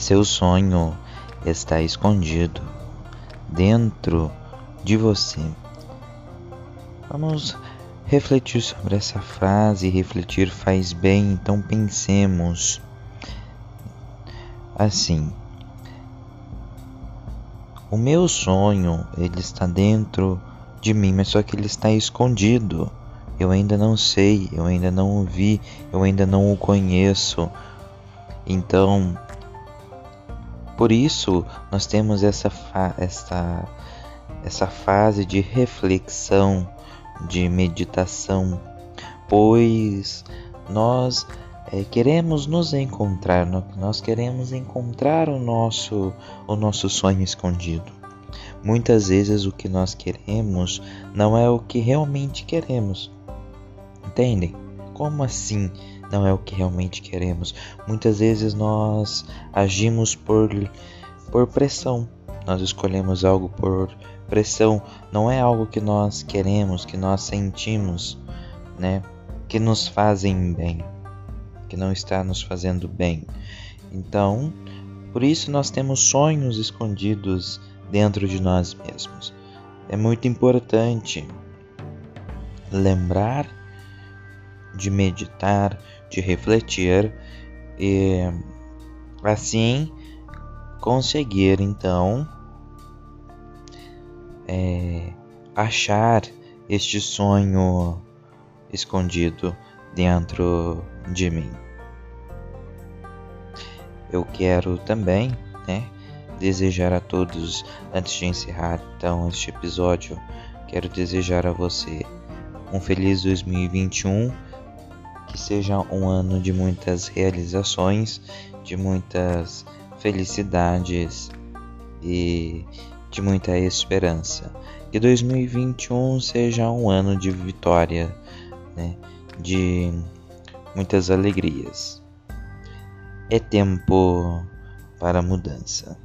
Seu sonho está escondido dentro de você. Vamos refletir sobre essa frase. Refletir faz bem, então pensemos assim. O meu sonho, ele está dentro de mim, mas só que ele está escondido. Eu ainda não sei, eu ainda não o vi, eu ainda não o conheço. Então, por isso nós temos essa, essa, essa fase de reflexão, de meditação, pois nós é, queremos nos encontrar, nós queremos encontrar o nosso, o nosso sonho escondido. Muitas vezes o que nós queremos não é o que realmente queremos. Entendem? Como assim não é o que realmente queremos? Muitas vezes nós agimos por, por pressão. Nós escolhemos algo por pressão. Não é algo que nós queremos, que nós sentimos, né? Que nos fazem bem, que não está nos fazendo bem. Então, por isso nós temos sonhos escondidos dentro de nós mesmos. É muito importante lembrar de meditar, de refletir e assim conseguir então é, achar este sonho escondido dentro de mim. Eu quero também, né, desejar a todos, antes de encerrar então este episódio, quero desejar a você um feliz 2021, que seja um ano de muitas realizações, de muitas felicidades e de muita esperança. Que 2021 seja um ano de vitória, né? de muitas alegrias. É tempo para mudança.